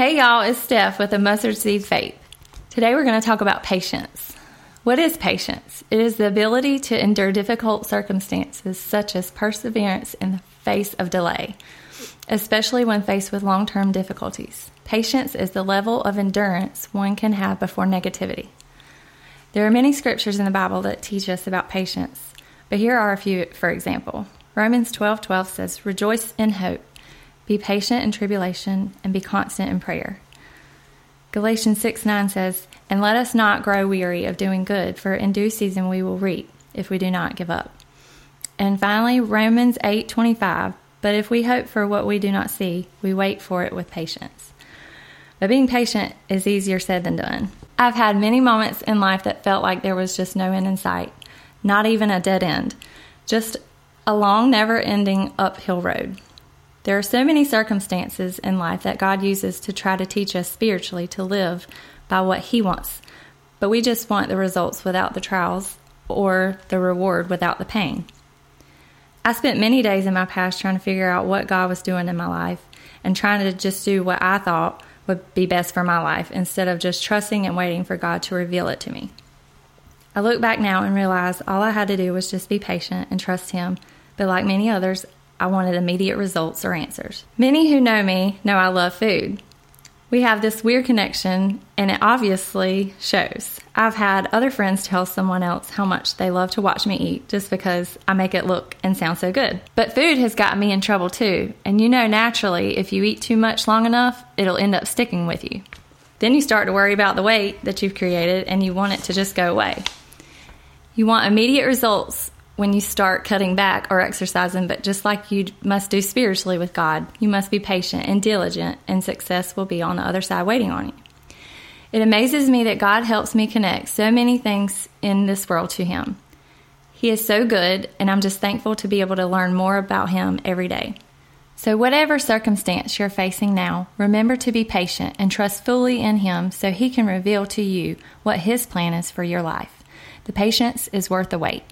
Hey y'all, it's Steph with the Mustard Seed Faith. Today we're going to talk about patience. What is patience? It is the ability to endure difficult circumstances such as perseverance in the face of delay, especially when faced with long term difficulties. Patience is the level of endurance one can have before negativity. There are many scriptures in the Bible that teach us about patience, but here are a few for example. Romans 12:12 says, "Rejoice in hope, be patient in tribulation, and be constant in prayer." Galatians 6 9 says, And let us not grow weary of doing good, for in due season we will reap, if we do not give up. And finally, Romans eight twenty five. But if we hope for what we do not see, we wait for it with patience. But being patient is easier said than done. I've had many moments in life that felt like there was just no end in sight, not even a dead end, just a long, never ending uphill road. There are so many circumstances in life that God uses to try to teach us spiritually to live by what He wants, but we just want the results without the trials or the reward without the pain. I spent many days in my past trying to figure out what God was doing in my life and trying to just do what I thought would be best for my life instead of just trusting and waiting for God to reveal it to me. I look back now and realize all I had to do was just be patient and trust Him, but like many others, I wanted immediate results or answers. Many who know me know I love food. We have this weird connection, and it obviously shows. I've had other friends tell someone else how much they love to watch me eat just because I make it look and sound so good. But food has gotten me in trouble too, and you know naturally if you eat too much long enough, it'll end up sticking with you. Then you start to worry about the weight that you've created and you want it to just go away. You want immediate results when you start cutting back or exercising, but just like you must do spiritually with God, you must be patient and diligent, and success will be on the other side waiting on you. It amazes me that God helps me connect so many things in this world to Him. He is so good, and I'm just thankful to be able to learn more about Him every day. So, whatever circumstance you're facing now, remember to be patient and trust fully in Him so He can reveal to you what His plan is for your life. The patience is worth the wait.